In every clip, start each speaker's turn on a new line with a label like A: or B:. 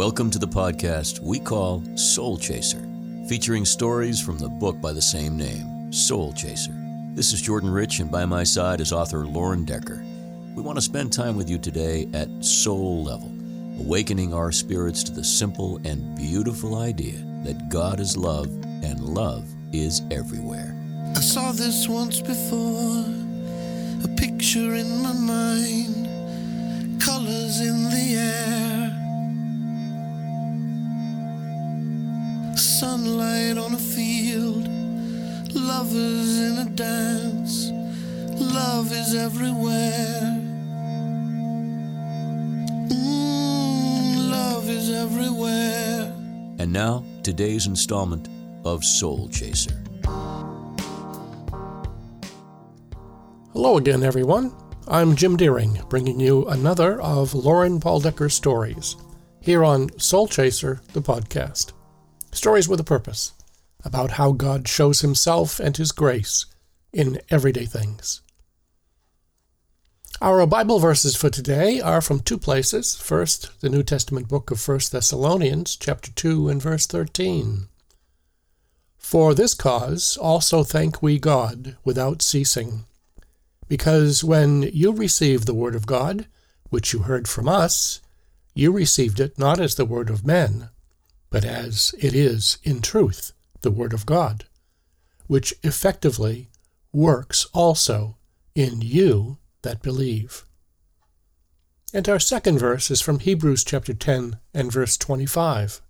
A: Welcome to the podcast we call Soul Chaser, featuring stories from the book by the same name, Soul Chaser. This is Jordan Rich, and by my side is author Lauren Decker. We want to spend time with you today at soul level, awakening our spirits to the simple and beautiful idea that God is love and love is everywhere.
B: I saw this once before, a picture in my mind, colors in the air, sunlight on a field, lovers in a dance, love is everywhere. Mm, love is everywhere.
A: And now, today's installment of Soul Chaser.
C: Hello again, everyone. I'm Jim Deering, bringing you another of Lauren Paul Decker's stories here on Soul Chaser, the podcast. Stories with a purpose about how God shows himself and his grace in everyday things. Our Bible verses for today are from two places. First, the New Testament book of 1 Thessalonians, chapter 2 and verse 13. For this cause also thank we God without ceasing because when you received the word of God, which you heard from us, you received it not as the word of men, but as it is in truth the word of God, which effectively works also in you that believe. And our second verse is from Hebrews chapter 10 and verse 25.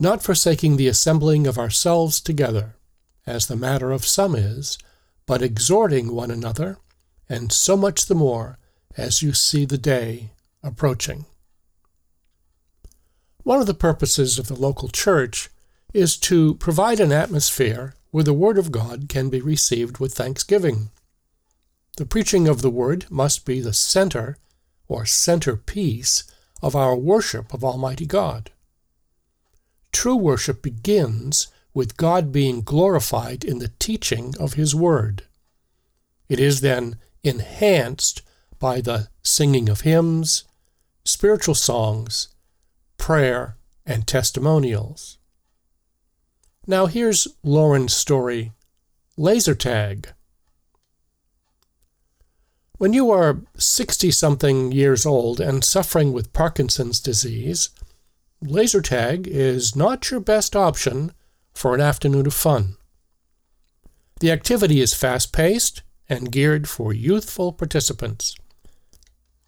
C: Not forsaking the assembling of ourselves together, as the matter of some is, but exhorting one another, and so much the more as you see the day approaching. One of the purposes of the local church is to provide an atmosphere where the Word of God can be received with thanksgiving. The preaching of the Word must be the center or centerpiece of our worship of Almighty God. True worship begins with God being glorified in the teaching of His Word. It is then enhanced by the singing of hymns, spiritual songs, prayer, and testimonials. Now here's Lauren's story Laser Tag. When you are 60 something years old and suffering with Parkinson's disease, laser tag is not your best option for an afternoon of fun. The activity is fast paced and geared for youthful participants.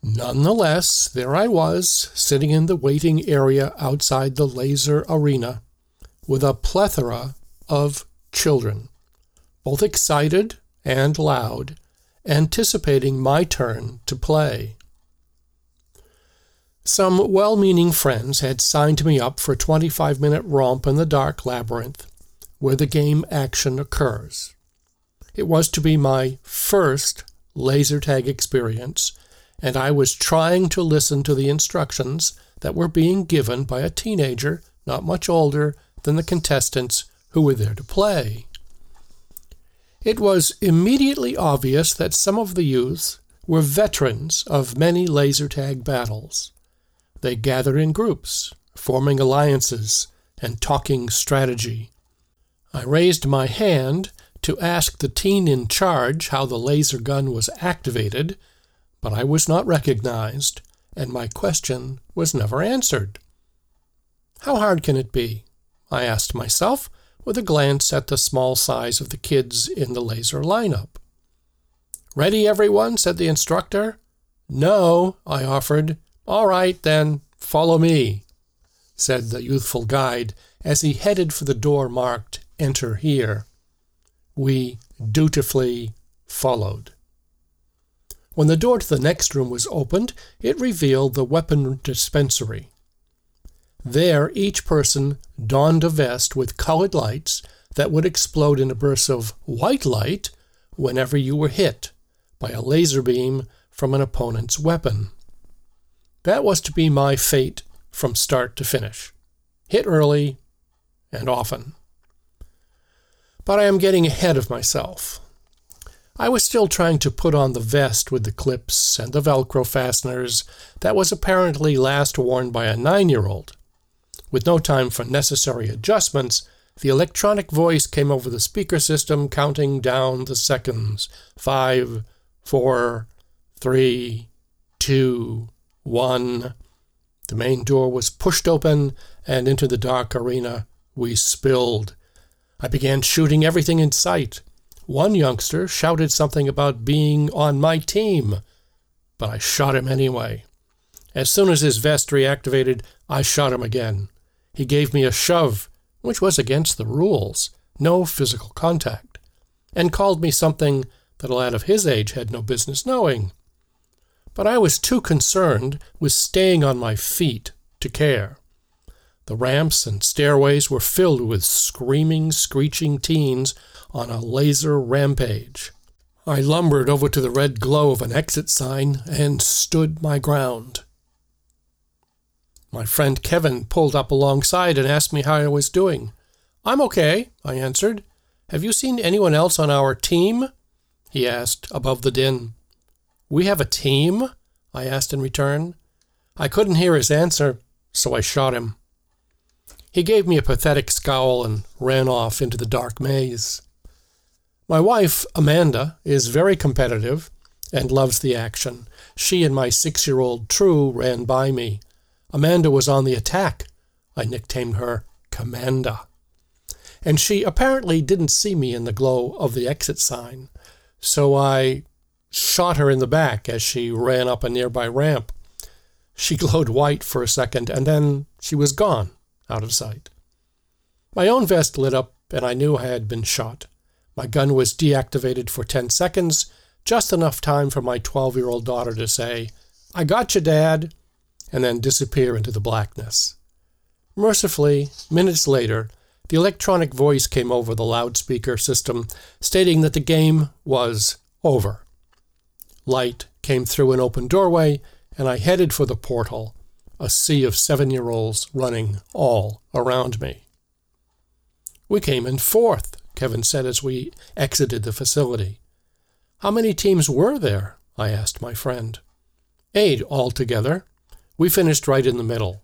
C: Nonetheless, there I was, sitting in the waiting area outside the laser arena, with a plethora of children, both excited and loud, anticipating my turn to play. Some well meaning friends had signed me up for a 25 minute romp in the dark labyrinth where the game action occurs. It was to be my first laser tag experience, and I was trying to listen to the instructions that were being given by a teenager not much older than the contestants who were there to play. It was immediately obvious that some of the youths were veterans of many laser tag battles. They gathered in groups, forming alliances and talking strategy. I raised my hand to ask the teen in charge how the laser gun was activated, but I was not recognized, and my question was never answered. How hard can it be? I asked myself, with a glance at the small size of the kids in the laser lineup. Ready, everyone? said the instructor. No, I offered. All right, then, follow me, said the youthful guide as he headed for the door marked Enter Here. We dutifully followed. When the door to the next room was opened, it revealed the weapon dispensary. There, each person donned a vest with colored lights that would explode in a burst of white light whenever you were hit by a laser beam from an opponent's weapon. That was to be my fate from start to finish. Hit early and often. But I am getting ahead of myself. I was still trying to put on the vest with the clips and the Velcro fasteners that was apparently last worn by a nine year old. With no time for necessary adjustments, the electronic voice came over the speaker system, counting down the seconds five, four, three, two, one. The main door was pushed open, and into the dark arena we spilled. I began shooting everything in sight. One youngster shouted something about being on my team, but I shot him anyway. As soon as his vest reactivated, I shot him again. He gave me a shove, which was against the rules, no physical contact, and called me something that a lad of his age had no business knowing. But I was too concerned with staying on my feet to care. The ramps and stairways were filled with screaming, screeching teens on a laser rampage. I lumbered over to the red glow of an exit sign and stood my ground. My friend Kevin pulled up alongside and asked me how I was doing. I'm okay, I answered. Have you seen anyone else on our team? he asked above the din. We have a team? I asked in return. I couldn't hear his answer, so I shot him. He gave me a pathetic scowl and ran off into the dark maze. My wife, Amanda, is very competitive and loves the action. She and my six year old True ran by me. Amanda was on the attack. I nicknamed her Commanda. And she apparently didn't see me in the glow of the exit sign, so I shot her in the back as she ran up a nearby ramp. She glowed white for a second, and then she was gone, out of sight. My own vest lit up, and I knew I had been shot. My gun was deactivated for 10 seconds, just enough time for my 12 year old daughter to say, I got you, Dad, and then disappear into the blackness. Mercifully, minutes later, the electronic voice came over the loudspeaker system stating that the game was over. Light came through an open doorway, and I headed for the portal, a sea of seven year olds running all around me. We came in fourth, Kevin said as we exited the facility. How many teams were there? I asked my friend. Eight altogether. We finished right in the middle,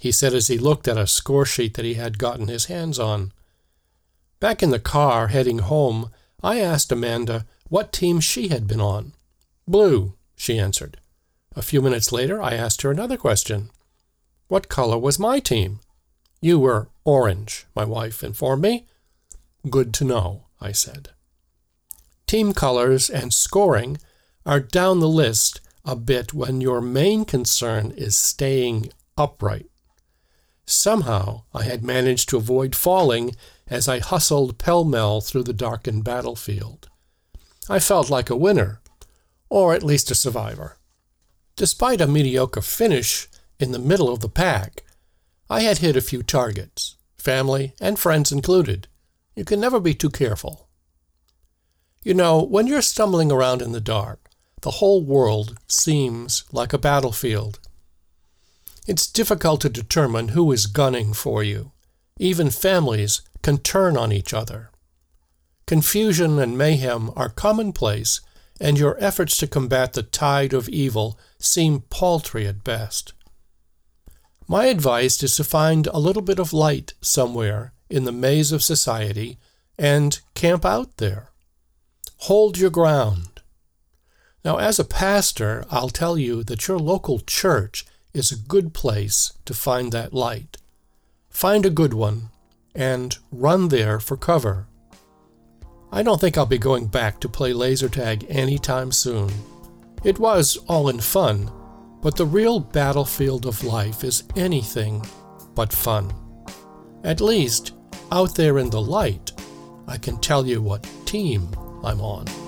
C: he said as he looked at a score sheet that he had gotten his hands on. Back in the car heading home, I asked Amanda what team she had been on. Blue, she answered. A few minutes later, I asked her another question. What color was my team? You were orange, my wife informed me. Good to know, I said. Team colors and scoring are down the list a bit when your main concern is staying upright. Somehow I had managed to avoid falling as I hustled pell mell through the darkened battlefield. I felt like a winner, or at least a survivor. Despite a mediocre finish in the middle of the pack, I had hit a few targets, family and friends included. You can never be too careful. You know, when you're stumbling around in the dark, the whole world seems like a battlefield. It's difficult to determine who is gunning for you. Even families can turn on each other. Confusion and mayhem are commonplace, and your efforts to combat the tide of evil seem paltry at best. My advice is to find a little bit of light somewhere in the maze of society and camp out there. Hold your ground. Now, as a pastor, I'll tell you that your local church is a good place to find that light. Find a good one and run there for cover. I don't think I'll be going back to play laser tag anytime soon. It was all in fun, but the real battlefield of life is anything but fun. At least, out there in the light, I can tell you what team I'm on.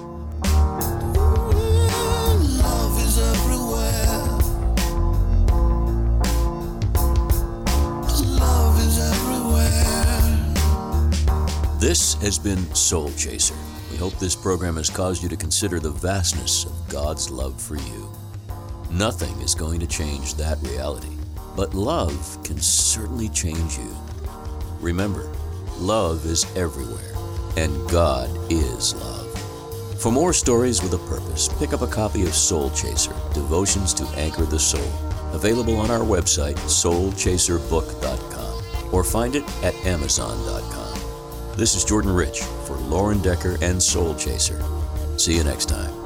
A: This has been Soul Chaser. We hope this program has caused you to consider the vastness of God's love for you. Nothing is going to change that reality, but love can certainly change you. Remember, love is everywhere, and God is love. For more stories with a purpose, pick up a copy of Soul Chaser Devotions to Anchor the Soul, available on our website, soulchaserbook.com, or find it at amazon.com. This is Jordan Rich for Lauren Decker and Soul Chaser. See you next time.